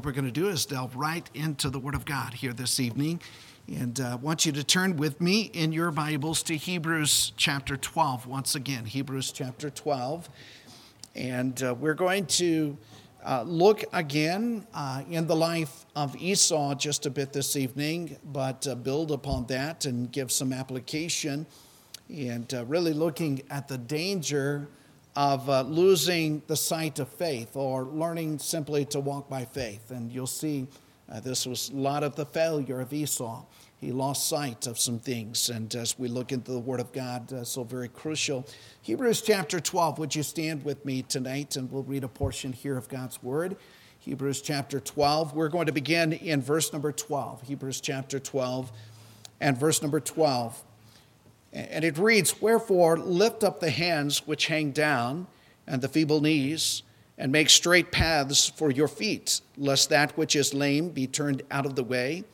What we're going to do is delve right into the Word of God here this evening. And I uh, want you to turn with me in your Bibles to Hebrews chapter 12. Once again, Hebrews chapter 12. And uh, we're going to uh, look again uh, in the life of Esau just a bit this evening, but uh, build upon that and give some application. And uh, really looking at the danger of uh, losing the sight of faith or learning simply to walk by faith. And you'll see uh, this was a lot of the failure of Esau. He lost sight of some things. And as we look into the Word of God, uh, so very crucial. Hebrews chapter 12, would you stand with me tonight? And we'll read a portion here of God's Word. Hebrews chapter 12. We're going to begin in verse number 12. Hebrews chapter 12 and verse number 12. And it reads, Wherefore lift up the hands which hang down, and the feeble knees, and make straight paths for your feet, lest that which is lame be turned out of the way,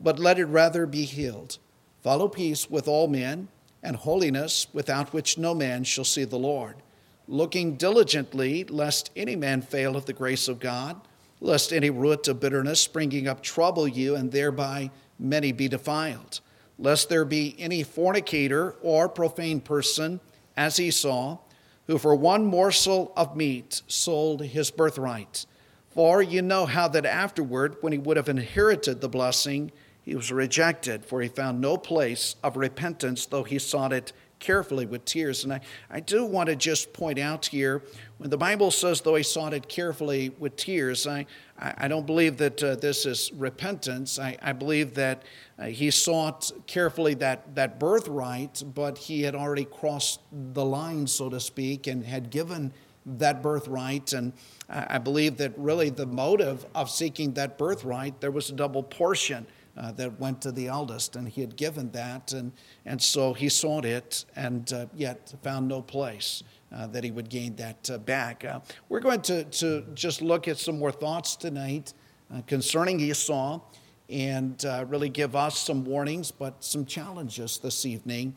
but let it rather be healed. Follow peace with all men, and holiness, without which no man shall see the Lord. Looking diligently, lest any man fail of the grace of God, lest any root of bitterness springing up trouble you, and thereby many be defiled lest there be any fornicator or profane person, as Esau, who for one morsel of meat sold his birthright. For you know how that afterward, when he would have inherited the blessing, he was rejected, for he found no place of repentance, though he sought it carefully with tears. And I, I do want to just point out here when the Bible says, though he sought it carefully with tears, I, I, don't believe that uh, this is repentance. I, I believe that uh, he sought carefully that, that birthright, but he had already crossed the line, so to speak, and had given that birthright. And I believe that really the motive of seeking that birthright, there was a double portion. Uh, that went to the eldest, and he had given that, and, and so he sought it, and uh, yet found no place uh, that he would gain that uh, back. Uh, we're going to, to just look at some more thoughts tonight concerning Esau and really give us some warnings, but some challenges this evening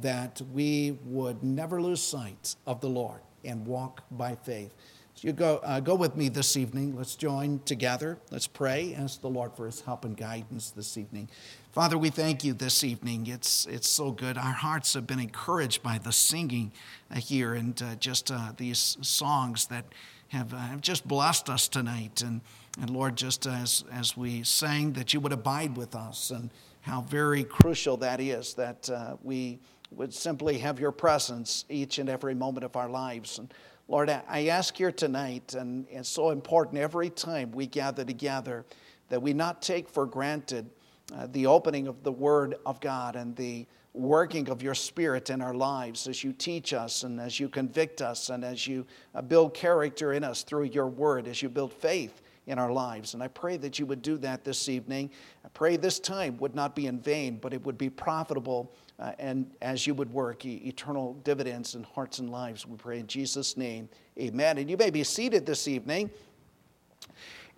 that we would never lose sight of the Lord and walk by faith. So you go, uh, go with me this evening. Let's join together. Let's pray. Ask the Lord for his help and guidance this evening. Father, we thank you this evening. It's, it's so good. Our hearts have been encouraged by the singing uh, here and uh, just uh, these songs that have, uh, have just blessed us tonight. And, and Lord, just as, as we sang, that you would abide with us and how very crucial that is, that uh, we would simply have your presence each and every moment of our lives. And Lord, I ask here tonight, and it's so important every time we gather together that we not take for granted uh, the opening of the Word of God and the working of your Spirit in our lives as you teach us and as you convict us and as you uh, build character in us through your Word, as you build faith in our lives. And I pray that you would do that this evening. I pray this time would not be in vain, but it would be profitable uh, and as you would work e- eternal dividends in hearts and lives. We pray in Jesus' name, amen. And you may be seated this evening.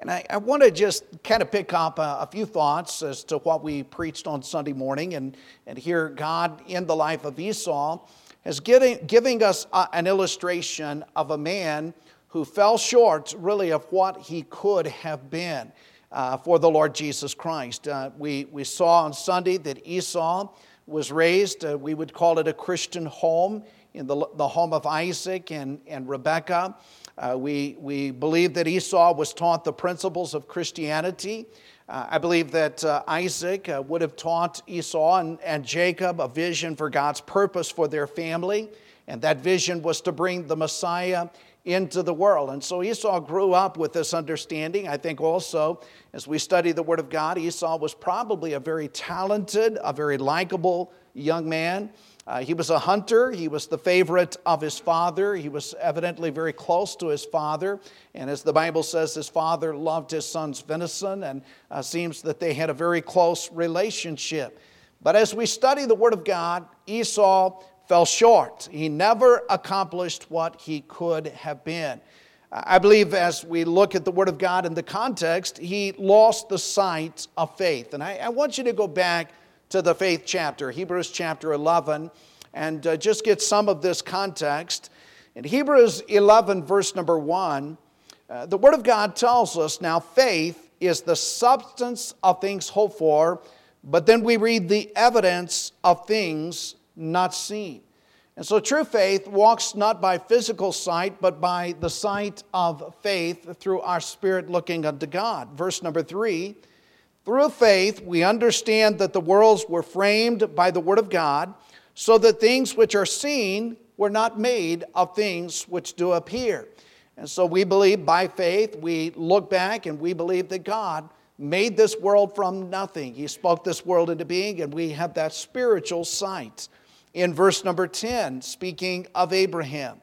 And I, I want to just kind of pick up a, a, few thoughts as to what we preached on Sunday morning and, and here God in the life of Esau is getting, giving us a, an illustration of a man who fell short really of what he could have been uh, for the Lord Jesus Christ. Uh, we, we saw on Sunday that Esau was raised, uh, we would call it a Christian home, in the, the home of Isaac and, and Rebekah. Uh, we, we believe that Esau was taught the principles of Christianity. Uh, I believe that uh, Isaac uh, would have taught Esau and, and Jacob a vision for God's purpose for their family, and that vision was to bring the Messiah into the world. And so Esau grew up with this understanding. I think also, as we study the Word of God, Esau was probably a very talented, a very likable young man. Uh, he was a hunter. He was the favorite of his father. He was evidently very close to his father. And as the Bible says, his father loved his son's venison, and uh, seems that they had a very close relationship. But as we study the Word of God, Esau fell short. He never accomplished what he could have been. I believe as we look at the Word of God in the context, he lost the sight of faith. And I, I want you to go back to the faith chapter, Hebrews chapter 11, and uh, just get some of this context. In Hebrews 11, verse number 1, uh, the Word of God tells us now faith is the substance of things hoped for, but then we read the evidence of things not seen. And so true faith walks not by physical sight, but by the sight of faith through our spirit looking unto God. Verse number three through faith, we understand that the worlds were framed by the Word of God, so that things which are seen were not made of things which do appear. And so we believe by faith, we look back and we believe that God made this world from nothing. He spoke this world into being, and we have that spiritual sight. In verse number 10, speaking of Abraham,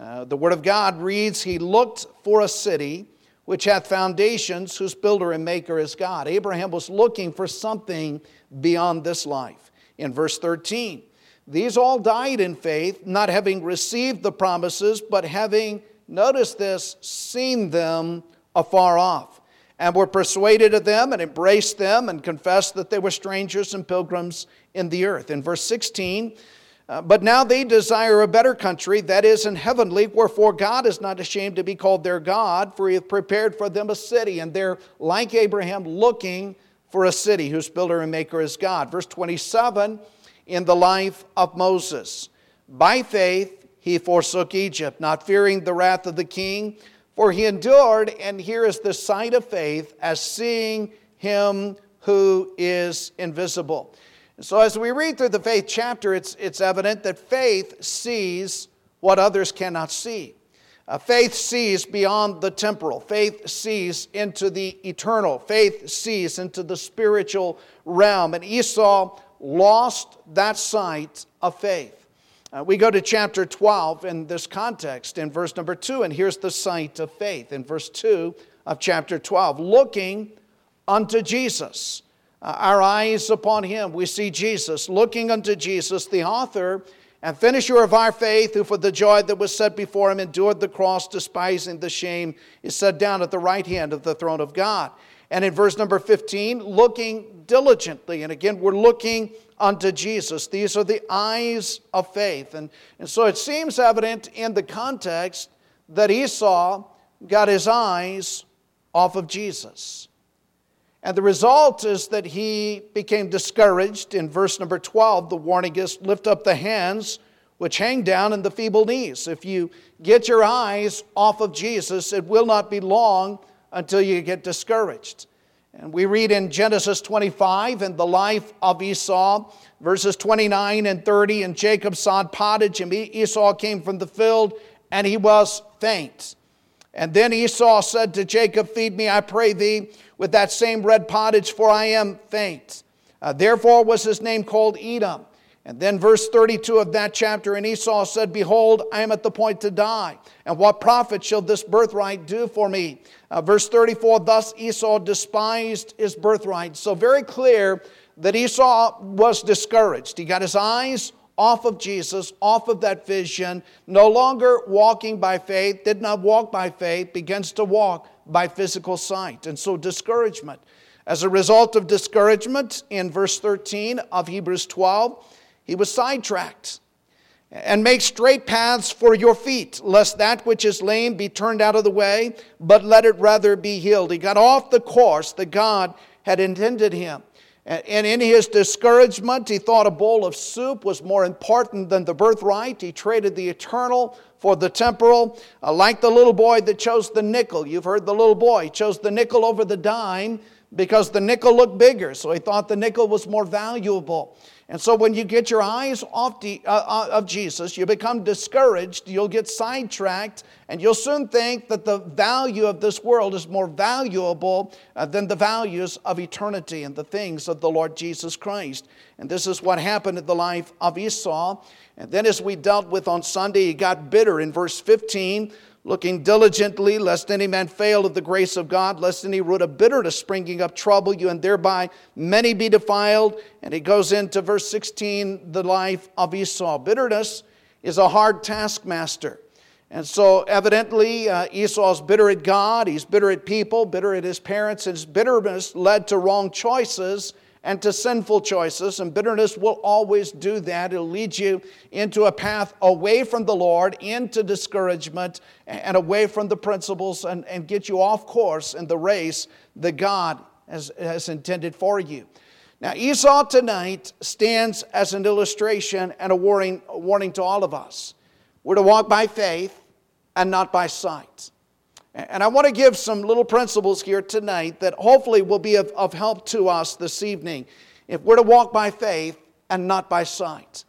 uh, the Word of God reads, He looked for a city which hath foundations, whose builder and maker is God. Abraham was looking for something beyond this life. In verse 13, these all died in faith, not having received the promises, but having, notice this, seen them afar off, and were persuaded of them, and embraced them, and confessed that they were strangers and pilgrims in the earth. In verse 16, uh, but now they desire a better country, that is, in heavenly, wherefore God is not ashamed to be called their God, for he hath prepared for them a city. And they're, like Abraham, looking for a city whose builder and maker is God. Verse 27 in the life of Moses. By faith he forsook Egypt, not fearing the wrath of the king, for he endured, and here is the sight of faith, as seeing him who is invisible. So, as we read through the faith chapter, it's, it's evident that faith sees what others cannot see. Uh, faith sees beyond the temporal. Faith sees into the eternal. Faith sees into the spiritual realm. And Esau lost that sight of faith. Uh, we go to chapter 12 in this context, in verse number 2, and here's the sight of faith in verse 2 of chapter 12 looking unto Jesus uh, our eyes upon him. We see Jesus, looking unto Jesus, the author and finisher of our faith, who for the joy that was set before him endured the cross, despising the shame, is set down at the right hand of the throne of God. And in verse number 15, looking diligently. And again, we're looking unto Jesus. These are the eyes of faith. And, and so it seems evident in the context that Esau got his eyes off of Jesus. And the result is that he became discouraged. In verse number 12, the warning is lift up the hands which hang down and the feeble knees. If you get your eyes off of Jesus, it will not be long until you get discouraged. And we read in Genesis 25 in the life of Esau, verses 29 and 30, and Jacob sawed pottage, and Esau came from the field, and he was faint. And then Esau said to Jacob, Feed me, I pray thee with that same red pottage, for I am faint. Uh, therefore was his name called Edom. And then verse 32 of that chapter, and Esau said, Behold, I am at the point to die. And what profit shall this birthright do for me? Uh, verse 34, thus Esau despised his birthright. So very clear that Esau was discouraged. He got his eyes off of Jesus, off of that vision, no longer walking by faith, did not walk by faith, begins to walk by physical sight. And so, discouragement. As a result of discouragement, in verse 13 of Hebrews 12, he was sidetracked. And make straight paths for your feet, lest that which is lame be turned out of the way, but let it rather be healed. He got off the course that God had intended him. And in his discouragement, he thought a bowl of soup was more important than the birthright. He traded the eternal for the temporal, uh, like the little boy that chose the nickel. You've heard the little boy. Chose the nickel over the dime because the nickel looked bigger, so he thought the nickel was more valuable. And so when you get your eyes off the, uh, uh, of Jesus, you become discouraged, you'll get sidetracked, and you'll soon think that the value of this world is more valuable uh, than the values of eternity and the things of the Lord Jesus Christ. And this is what happened in the life of Esau. And then, as we dealt with on Sunday, he got bitter in verse 15 looking diligently, lest any man fail of the grace of God, lest any root of bitterness springing up trouble you, and thereby many be defiled. And he goes into verse 16, the life of Esau. Bitterness is a hard taskmaster. And so, evidently, uh, Esau's bitter at God, he's bitter at people, bitter at his parents, and his bitterness led to wrong choices and to sinful choices. And bitterness will always do that. It'll lead you into a path away from the Lord, into discouragement, and away from the principles, and, and get you off course in the race that God has, has intended for you. Now, Esau tonight stands as an illustration and a warning, a warning to all of us. We're to walk by faith and not by sight. And I want to give some little principles here tonight that hopefully will be of, of help to us this evening if we're to walk by faith and not by sight.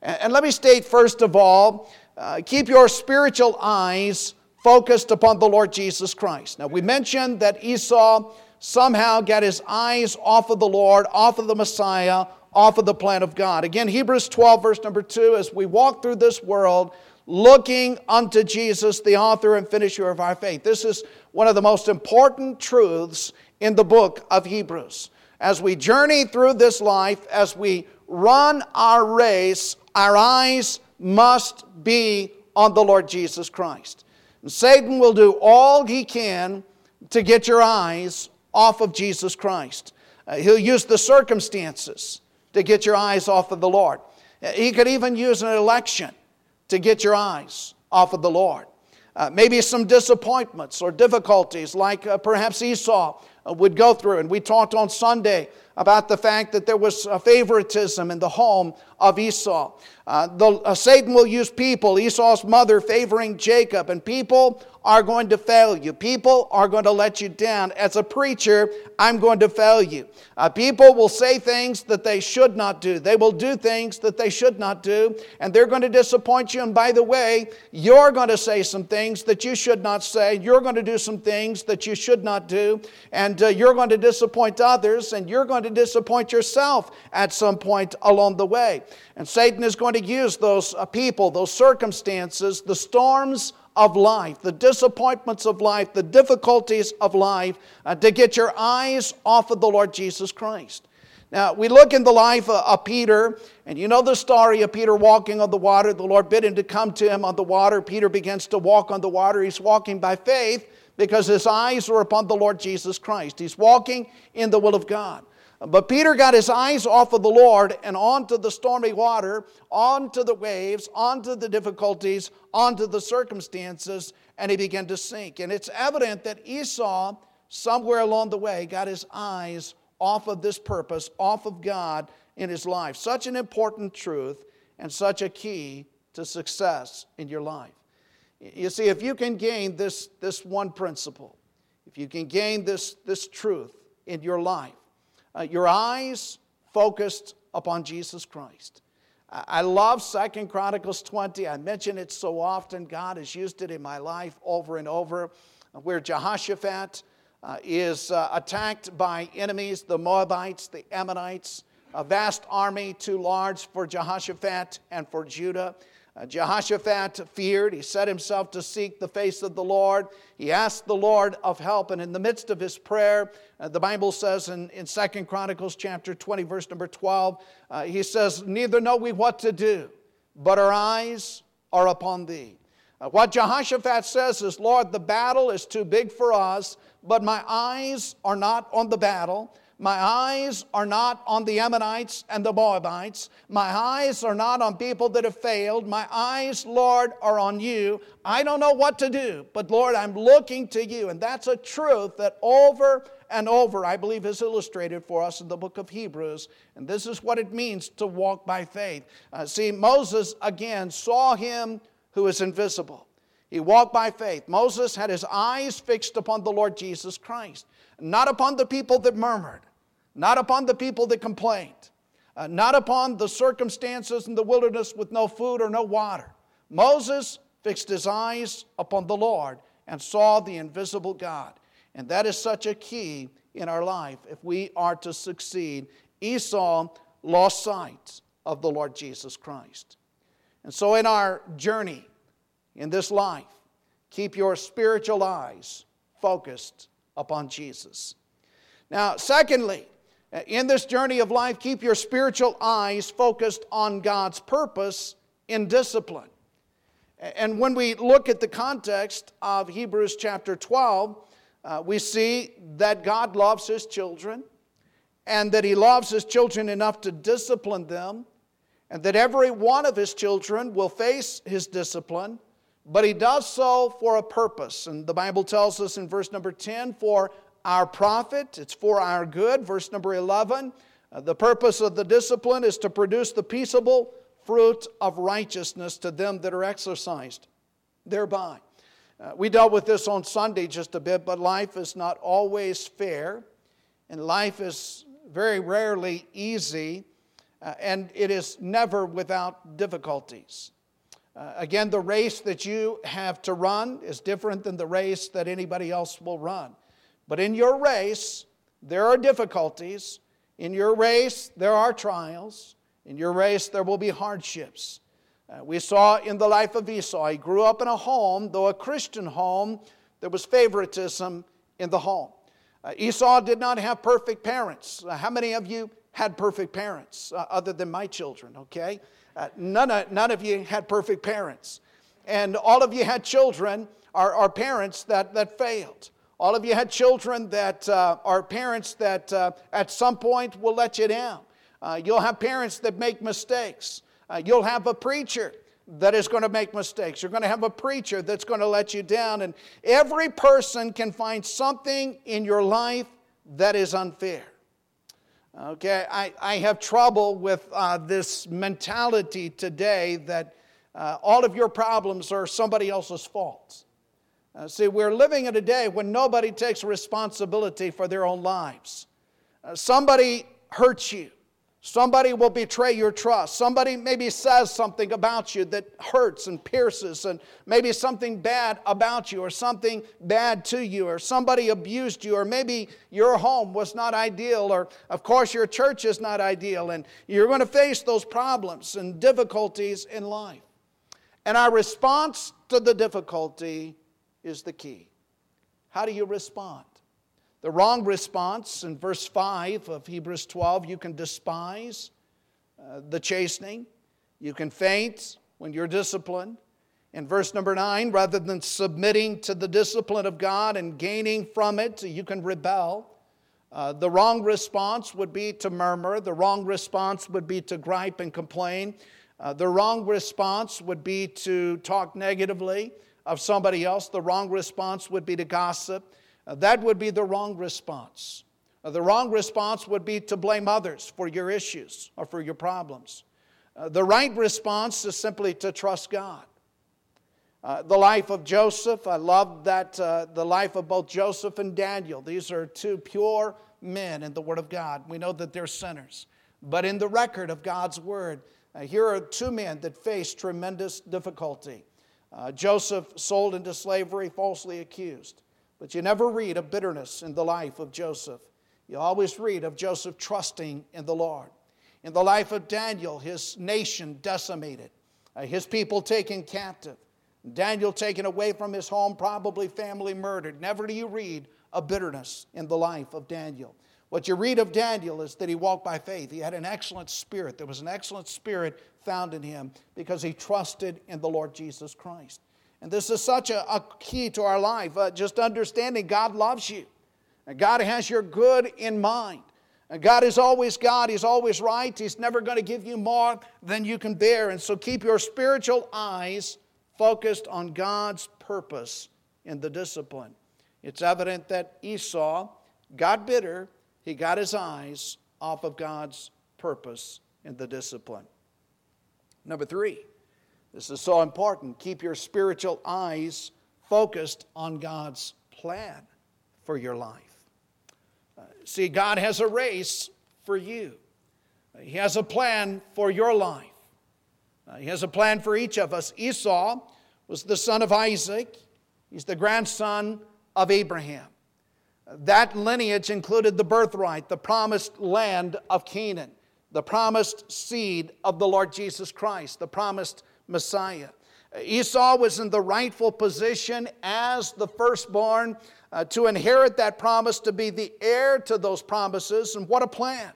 And, and let me state first of all uh, keep your spiritual eyes focused upon the Lord Jesus Christ. Now, we mentioned that Esau somehow got his eyes off of the Lord, off of the Messiah, off of the plan of God. Again, Hebrews 12, verse number 2 as we walk through this world, looking unto Jesus, the author and finisher of our faith. This is one of the most important truths in the book of Hebrews. As we journey through this life, as we run our race, our eyes must be on the Lord Jesus Christ. And Satan will do all he can to get your eyes off of Jesus Christ. Uh, he'll use the circumstances to get your eyes off of the Lord. Uh, he could even use an election to get your eyes off of the Lord. Uh, maybe some disappointments or difficulties, like uh, perhaps Esau uh, would go through. And we talked on Sunday about the fact that there was favoritism in the home of Esau. Uh, the, uh, Satan will use people, Esau's mother favoring Jacob, and people are going to fail you. People are going to let you down. As a preacher, I'm going to fail you. Uh, people will say things that they should not do. They will do things that they should not do, and they're going to disappoint you. And by the way, you're going to say some things that you should not say. You're going to do some things that you should not do, and uh, you're going to disappoint others, and you're going to disappoint yourself at some point along the way. And Satan is going to use those uh, people, those circumstances, the storms of life, the disappointments of life, the difficulties of life, uh, to get your eyes off of the Lord Jesus Christ. Now, we look in the life of, of, Peter, and you know the story of Peter walking on the water. The Lord bid him to come to him on the water. Peter begins to walk on the water. He's walking by faith because his eyes are upon the Lord Jesus Christ. He's walking in the will of God. But Peter got his eyes off of the Lord and onto the stormy water, onto the waves, onto the difficulties, onto the circumstances, and he began to sink. And it's evident that Esau, somewhere along the way, got his eyes off of this purpose, off of God in his life. Such an important truth and such a key to success in your life. You see, if you can gain this, this one principle, if you can gain this, this truth in your life, uh, your eyes focused upon Jesus Christ. I love Second Chronicles 20. I mention it so often. God has used it in my life over and over, where Jehoshaphat uh, is uh, attacked by enemies, the Moabites, the Ammonites, a vast army too large for Jehoshaphat and for Judah. Uh, Jehoshaphat feared. He set himself to seek the face of the Lord. He asked the Lord of help, and in the midst of his prayer, uh, the Bible says in, in 2 Chronicles chapter 20, verse number 12, uh, he says, Neither know we what to do, but our eyes are upon thee. Uh, what Jehoshaphat says is, Lord, the battle is too big for us, but my eyes are not on the battle. My eyes are not on the Ammonites and the Moabites. My eyes are not on people that have failed. My eyes, Lord, are on you. I don't know what to do, but Lord, I'm looking to you. And that's a truth that over and over, I believe, is illustrated for us in the book of Hebrews. And this is what it means to walk by faith. Uh, see, Moses again saw him who is invisible. He walked by faith. Moses had his eyes fixed upon the Lord Jesus Christ not upon the people that murmured, not upon the people that complained, uh, not upon the circumstances in the wilderness with no food or no water. Moses fixed his eyes upon the Lord and saw the invisible God. And that is such a key in our life if we are to succeed. Esau lost sight of the Lord Jesus Christ. And so, in our journey in this life, keep your spiritual eyes focused upon Jesus. Now, secondly, in this journey of life, keep your spiritual eyes focused on God's purpose in discipline. And when we look at the context of Hebrews chapter 12, uh, we see that God loves his children and that he loves his children enough to discipline them, and that every one of his children will face his discipline, but he does so for a purpose. And the Bible tells us in verse number 10 for our profit, it's for our good. Verse number 11, uh, the purpose of the discipline is to produce the peaceable fruit of righteousness to them that are exercised thereby. Uh, we dealt with this on Sunday just a bit, but life is not always fair, and life is very rarely easy, uh, and it is never without difficulties. Uh, again, the race that you have to run is different than the race that anybody else will run. But in your race, there are difficulties. In your race, there are trials. In your race, there will be hardships. Uh, we saw in the life of Esau, he grew up in a home, though a Christian home, there was favoritism in the home. Uh, Esau did not have perfect parents. Uh, how many of you had perfect parents uh, other than my children, okay? Uh, none, of, none of you had perfect parents. And all of you had children or, parents that, that failed. All of you had children that uh, are parents that uh, at some point will let you down. Uh, you'll have parents that make mistakes. Uh, you'll have a preacher that is going to make mistakes. You're going to have a preacher that's going to let you down. And every person can find something in your life that is unfair. Okay, I, I have trouble with uh, this mentality today that uh, all of your problems are somebody else's faults. Uh, see, we're living in a day when nobody takes responsibility for their own lives. Uh, somebody hurts you. Somebody will betray your trust. Somebody maybe says something about you that hurts and pierces, and maybe something bad about you, or something bad to you, or somebody abused you, or maybe your home was not ideal, or of course your church is not ideal, and you're going to face those problems and difficulties in life. And our response to the difficulty is the key. How do you respond? The wrong response in verse 5 of Hebrews 12 you can despise uh, the chastening, you can faint when you're disciplined. In verse number 9, rather than submitting to the discipline of God and gaining from it, you can rebel. Uh, the wrong response would be to murmur. The wrong response would be to gripe and complain. Uh, the wrong response would be to talk negatively of somebody else. The wrong response would be to gossip. Uh, that would be the wrong response. Uh, the wrong response would be to blame others for your issues or for your problems. Uh, the right response is simply to trust God. Uh, the life of Joseph, I love that uh, the life of both Joseph and Daniel. These are two pure men in the Word of God. We know that they're sinners. But in the record of God's Word, uh, here are two men that faced tremendous difficulty. Joseph sold into slavery, falsely accused. But you never read of bitterness in the life of Joseph. You always read of Joseph trusting in the Lord. In the life of Daniel, his nation decimated, uh, his people taken captive, Daniel taken away from his home, probably family murdered. Never do you read of bitterness in the life of Daniel. What you read of Daniel is that he walked by faith. He had an excellent spirit. There was an excellent spirit found in him because he trusted in the Lord Jesus Christ. And this is such a, a key to our life. Uh, just understanding God loves you. And God has your good in mind. And God is always God. He's always right. He's never going to give you more than you can bear. And so keep your spiritual eyes focused on God's purpose in the discipline. It's evident that Esau got bitter. He got his eyes off of God's purpose in the discipline. Number three, this is so important. Keep your spiritual eyes focused on God's plan for your life. Uh, see, God has a race for you, He has a plan for your life. Uh, he has a plan for each of us. Esau was the son of Isaac, he's the grandson of Abraham. That lineage included the birthright, the promised land of Canaan, the promised seed of the Lord Jesus Christ, the promised Messiah. Esau was in the rightful position as the firstborn uh, to inherit that promise, to be the heir to those promises. And what a plan!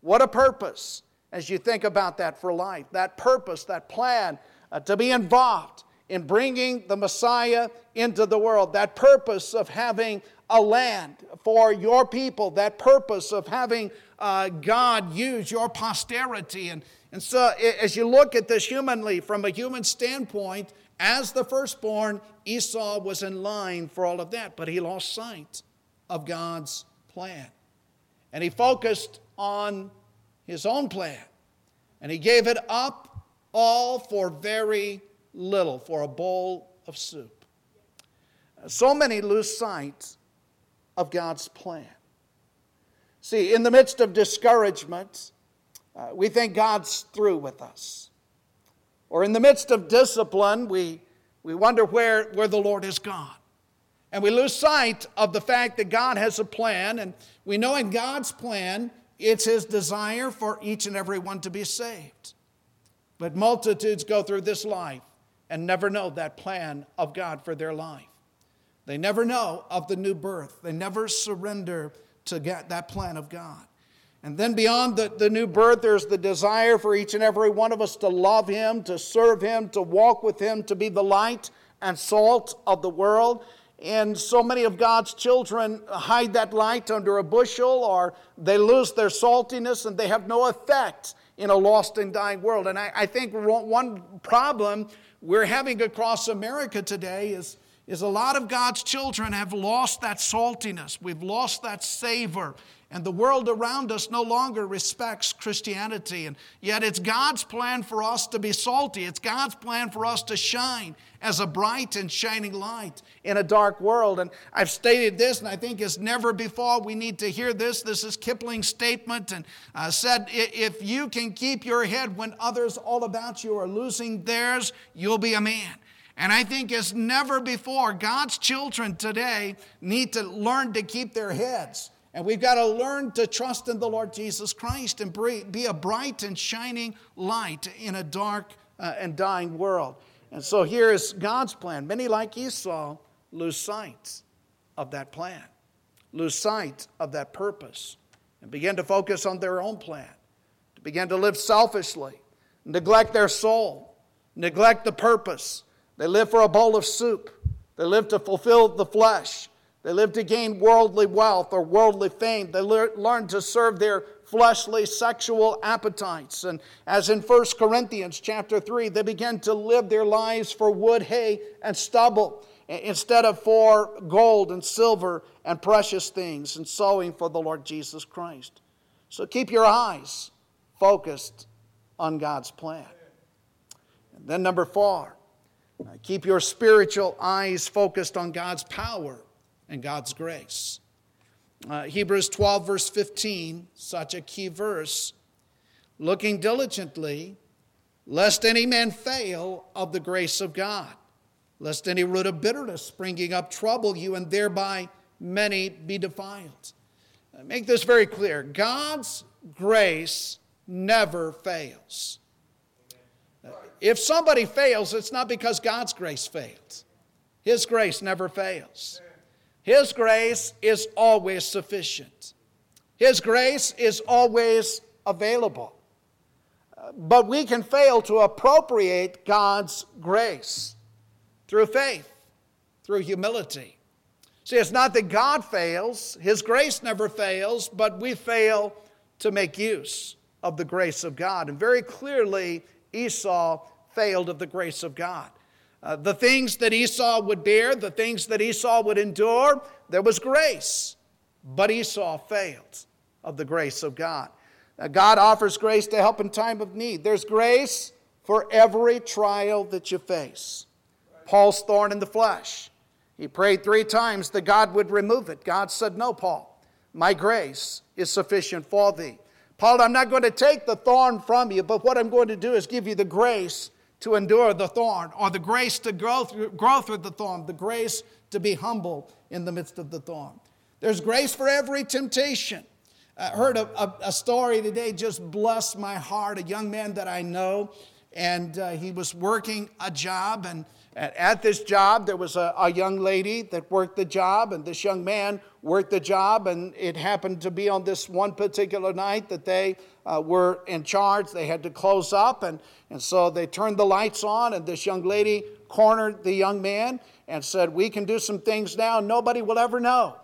What a purpose as you think about that for life. That purpose, that plan uh, to be involved in bringing the Messiah into the world, that purpose of having a land for your people, that purpose of having uh, God use your posterity. And, and so, as you look at this humanly, from a human standpoint, as the firstborn, Esau was in line for all of that, but he lost sight of God's plan. And he focused on his own plan. And he gave it up all for very little, for a bowl of soup. So many lose sight of God's plan. See, in the midst of discouragement, uh, we think God's through with us. Or in the midst of discipline, we, we wonder where, where the Lord is gone. And we lose sight of the fact that God has a plan, and we know in God's plan, it's His desire for each and every one to be saved. But multitudes go through this life and never know that plan of God for their life. They never know of the new birth, they never surrender to that plan of God. And then beyond the, the new birth, there's the desire for each and every one of us to love Him, to serve Him, to walk with Him, to be the light and salt of the world. And so many of God's children hide that light under a bushel or they lose their saltiness and they have no effect in a lost and dying world. And I, I think one problem we're having across America today is, is a lot of God's children have lost that saltiness. We've lost that savor. And the world around us no longer respects Christianity. And yet it's God's plan for us to be salty. It's God's plan for us to shine as a bright and shining light in a dark world. And I've stated this, and I think as never before we need to hear this. This is Kipling's statement, and uh, said, If you can keep your head when others all about you are losing theirs, you'll be a man. And I think as never before, God's children today need to learn to keep their heads and we've got to learn to trust in the Lord Jesus Christ and be a bright and shining light in a dark uh, and dying world. And so here is God's plan. Many, like Esau, lose sight of that plan, lose sight of that purpose, and begin to focus on their own plan, to begin to live selfishly, neglect their soul, neglect the purpose. They live for a bowl of soup, they live to fulfill the flesh. They live to gain worldly wealth or worldly fame. They learn to serve their fleshly sexual appetites. And as in 1 Corinthians chapter 3, they begin to live their lives for wood, hay, and stubble instead of for gold and silver and precious things and sowing for the Lord Jesus Christ. So keep your eyes focused on God's plan. And then, number four, uh, keep your spiritual eyes focused on God's power and God's grace. Uh, Hebrews 12, verse 15, such a key verse. Looking diligently, lest any man fail of the grace of God, lest any root of bitterness springing up trouble you, and thereby many be defiled. Uh, make this very clear God's grace never fails. Uh, if somebody fails, it's not because God's grace failed. His grace never fails. His grace is always sufficient. His grace is always available. But we can fail to appropriate God's grace through faith, through humility. See, it's not that God fails, His grace never fails, but we fail to make use of the grace of God. And very clearly, Esau failed of the grace of God. Uh, the things that Esau would bear, the things that Esau would endure, there was grace. But Esau failed of the grace of God. Now, God offers grace to help in time of need. There's grace for every trial that you face. Paul's thorn in the flesh. He prayed three times that God would remove it. God said, No, Paul, my grace is sufficient for thee. Paul, I'm not going to take the thorn from you, but what I'm going to do is give you the grace to endure the thorn, or the grace to grow through, grow through the thorn, the grace to be humble in the midst of the thorn. There's grace for every temptation. I heard a, a, a story today just blessed my heart. A young man that I know, and uh, he was working a job, and at this job, there was a, a, young lady that worked the job, and this young man worked the job. And it happened to be on this one particular night that they uh, were in charge. They had to close up, and, and so they turned the lights on, and this young lady cornered the young man and said, We can do some things now, nobody will ever know.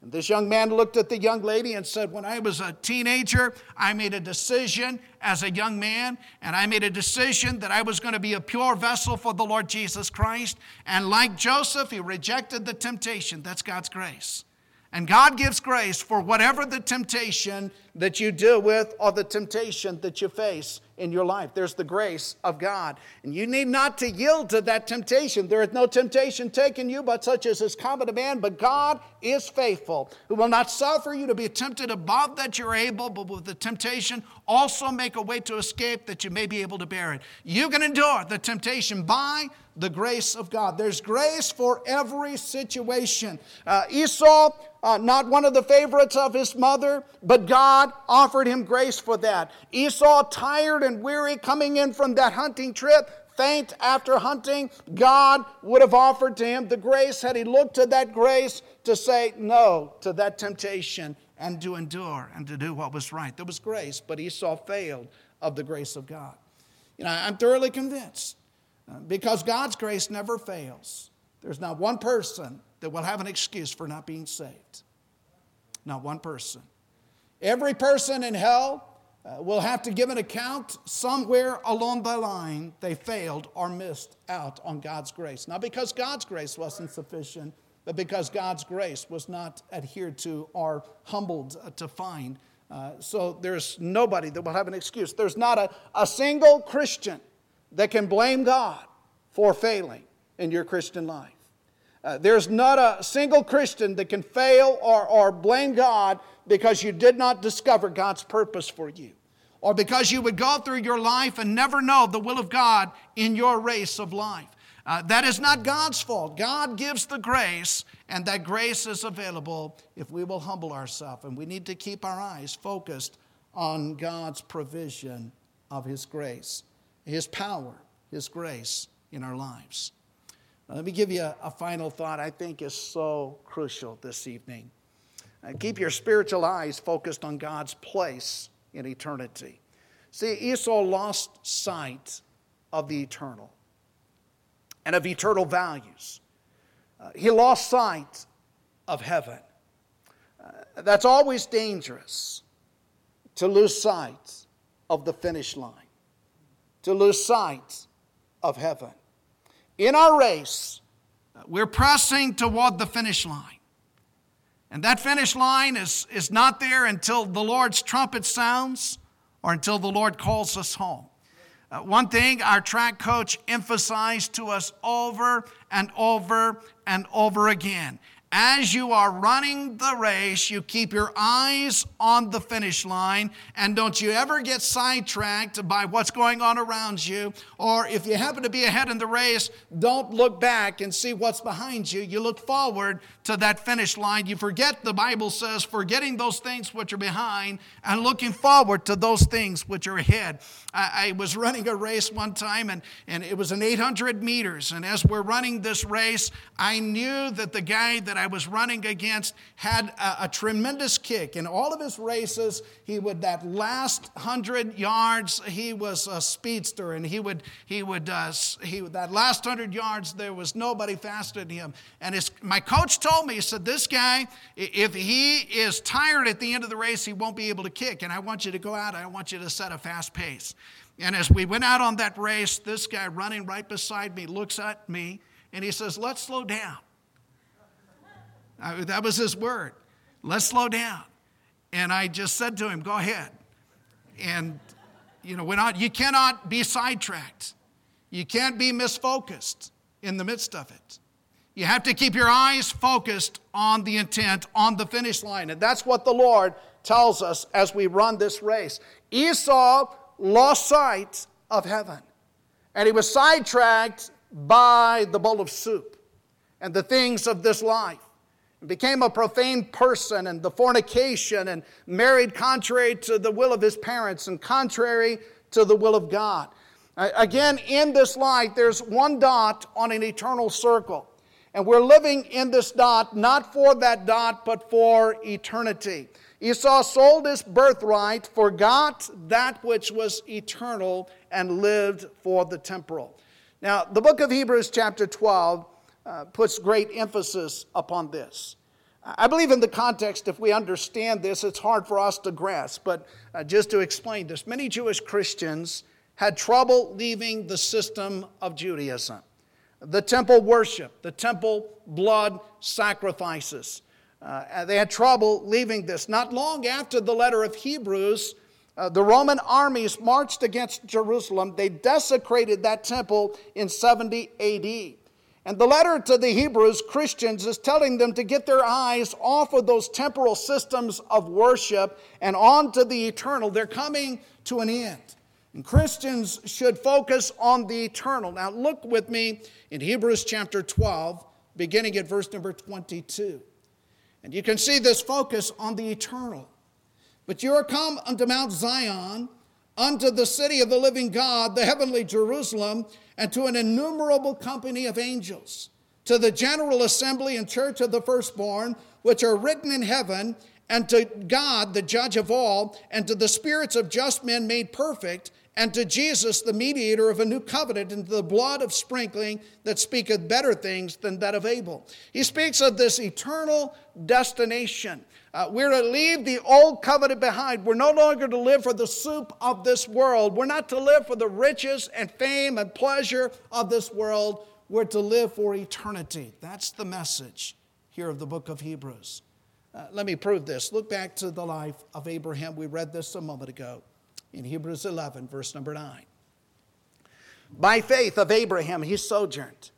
And this young man looked at the young lady and said, When I was a teenager, I made a decision as a young man, and I made a decision that I was going to be a pure vessel for the Lord Jesus Christ. And like Joseph, he rejected the temptation. That's God's grace. And God gives grace for whatever the temptation that you deal with or the temptation that you face in your life. There's the grace of God. And you need not to yield to that temptation. There is no temptation taken you but such as is common to man, but God is faithful, who will not suffer you to be tempted above that you're able, but with the temptation also make a way to escape that you may be able to bear it. You can endure the temptation by the grace of God. There's grace for every situation. Uh, Esau, uh, not one of the favorites of his mother, but God offered him grace for that. Esau, tired and weary, coming in from that hunting trip, faint after hunting, God would have offered to him the grace had he looked to that grace to say no to that temptation and to endure and to do what was right. There was grace, but Esau failed of the grace of God. You know, I'm thoroughly convinced uh, because God's grace never fails. There's not one person that will have an excuse for not being saved. Not one person. Every person in hell uh, will have to give an account somewhere along the line they failed or missed out on God's grace. Not because God's grace wasn't sufficient, but because God's grace was not adhered to or humbled uh, to find. Uh, so there's nobody that will have an excuse. There's not a, a single Christian that can blame God for failing in your Christian life. Uh, there's not a single Christian that can fail or, or blame God because you did not discover God's purpose for you, or because you would go through your life and never know the will of God in your race of life. Uh, that is not God's fault. God gives the grace, and that grace is available if we will humble ourselves. And we need to keep our eyes focused on God's provision of His grace. His power, His grace in our lives. Now, let me give you a, a, final thought I think is so crucial this evening. Uh, keep your spiritual eyes focused on God's place in eternity. See, Esau lost sight of the eternal and of eternal values. Uh, he lost sight of heaven. Uh, that's always dangerous to lose sight of the finish line to lose sight of heaven. In our race, we're pressing toward the finish line. And that finish line is, is not there until the Lord's trumpet sounds or until the Lord calls us home. Uh, one thing our track coach emphasized to us over and over and over again as you are running the race, you keep your eyes on the finish line and don't you ever get sidetracked by what's going on around you. Or if you happen to be ahead in the race, don't look back and see what's behind you. You look forward to that finish line. You forget, the Bible says, forgetting those things which are behind and looking forward to those things which are ahead. I, I was running a race one time and, and it was an 800 meters. And as we're running this race, I knew that the guy that I was running against had a, a tremendous kick. In all of his races, he would, that last hundred yards, he was a speedster. And he would, he would, uh, he, that last hundred yards, there was nobody faster than him. And his, my coach told me, he said, This guy, if he is tired at the end of the race, he won't be able to kick. And I want you to go out, I want you to set a fast pace. And as we went out on that race, this guy running right beside me looks at me and he says, Let's slow down. I, that was his word. Let's slow down. And I just said to him, Go ahead. And, you know, we're not, you cannot be sidetracked. You can't be misfocused in the midst of it. You have to keep your eyes focused on the intent, on the finish line. And that's what the Lord tells us as we run this race. Esau lost sight of heaven, and he was sidetracked by the bowl of soup and the things of this life. Became a profane person and the fornication and married contrary to the will of his parents and contrary to the will of God. Again, in this light, there's one dot on an eternal circle. And we're living in this dot not for that dot, but for eternity. Esau sold his birthright, forgot that which was eternal, and lived for the temporal. Now, the book of Hebrews, chapter 12, uh, puts great emphasis upon this. I believe in the context, if we understand this, it's hard for us to grasp. But uh, just to explain this, many Jewish Christians had trouble leaving the system of Judaism. The temple worship, the temple blood sacrifices. Uh, they had trouble leaving this. Not long after the letter of Hebrews, uh, the Roman armies marched against Jerusalem. They desecrated that temple in 70 AD. And the letter to the Hebrews, Christians, is telling them to get their eyes off of those temporal systems of worship and onto the eternal. They're coming to an end. And Christians should focus on the eternal. Now, look with me in Hebrews chapter 12, beginning at verse number 22. And you can see this focus on the eternal. But you are come unto Mount Zion, unto the city of the living God, the heavenly Jerusalem and to an innumerable company of angels, to the general assembly and church of the firstborn, which are written in heaven, and to God, the judge of all, and to the spirits of just men made perfect, and to Jesus, the mediator of a new covenant, and to the blood of sprinkling that speaketh better things than that of Abel. He speaks of this eternal destination. Uh, we're to leave the old covenant behind. We're no longer to live for the soup of this world. We're not to live for the riches and fame and pleasure of this world. We're to live for eternity. That's the message here of the book of Hebrews. Uh, let me prove this. Look back to the life of Abraham. We read this a moment ago in Hebrews 11, verse number 9. By faith of Abraham, he sojourned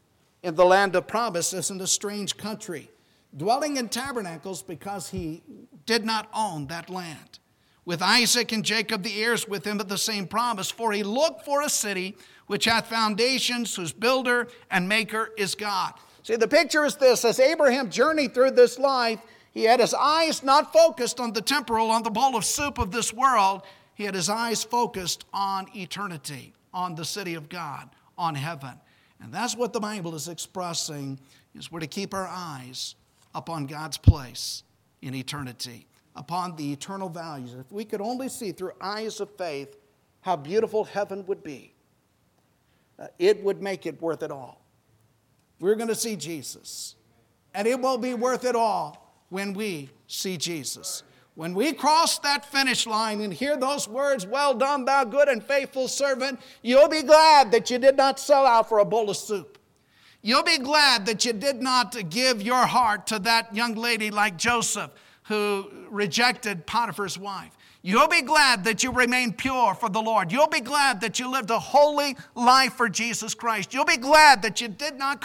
in the land of promises in a strange country, dwelling in tabernacles because he did not own that land. With Isaac and Jacob, the heirs with him of the same promise, for he looked for a city which hath foundations, whose builder and maker is God. See, the picture is this as Abraham journeyed through this life, he had his eyes not focused on the temporal, on the bowl of soup of this world. He had his eyes focused on eternity, on the city of God, on heaven. And that's what the Bible is expressing is we're to keep our eyes upon God's place in eternity, upon the eternal values. If we could only see through eyes of faith how beautiful heaven would be, uh, it would make it worth it all. We're going to see Jesus, and it will be worth it all when we see Jesus. When we cross that finish line and hear those words, Well done, thou good and faithful servant, you'll be glad that you did not sell out for a bowl of soup. You'll be glad that you did not give your heart to that young lady like Joseph who rejected Potiphar's wife. You'll be glad that you remained pure for the Lord. You'll be glad that you lived a holy life for Jesus Christ. You'll be glad that you did not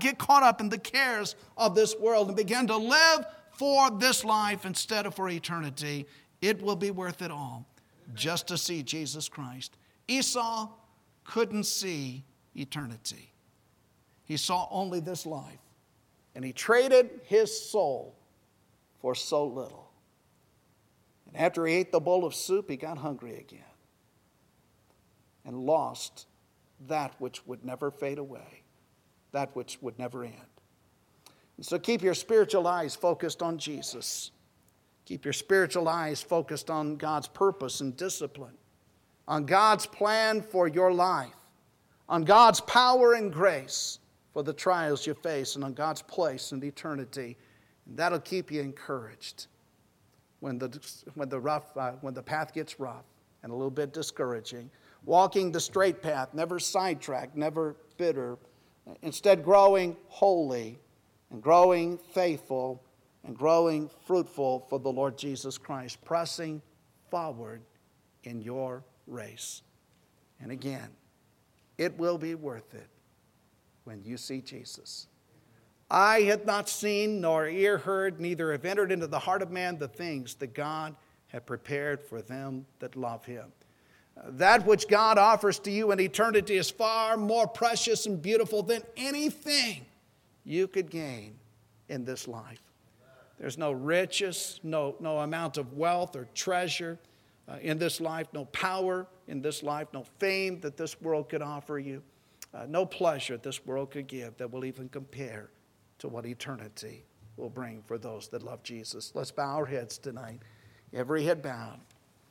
get caught up in the cares of this world and began to live for this life instead of for eternity, it will be worth it all just to see Jesus Christ. Esau couldn't see eternity, he saw only this life. And he traded his soul for so little. And after he ate the bowl of soup, he got hungry again and lost that which would never fade away, that which would never end. So keep your spiritual eyes focused on Jesus. Keep your spiritual eyes focused on God's purpose and discipline, on God's plan for your life, on God's power and grace for the trials you face, and on God's place in eternity. And that'll keep you encouraged when the, when the, rough, uh, when the path gets rough and a little bit discouraging. Walking the straight path, never sidetracked, never bitter, instead growing holy and growing faithful and growing fruitful for the Lord Jesus Christ, pressing forward in your race. And again, it will be worth it when you see Jesus. I had not seen nor ear heard, neither have entered into the heart of man the things that God had prepared for them that love him. That which God offers to you in eternity is far more precious and beautiful than anything you could gain in this life. There's no riches, no, no amount of wealth or treasure uh, in this life, no power in this life, no fame that this world could offer you, uh, no pleasure this world could give that will even compare to what eternity will bring for those that love Jesus. Let's bow our heads tonight. Every head bowed.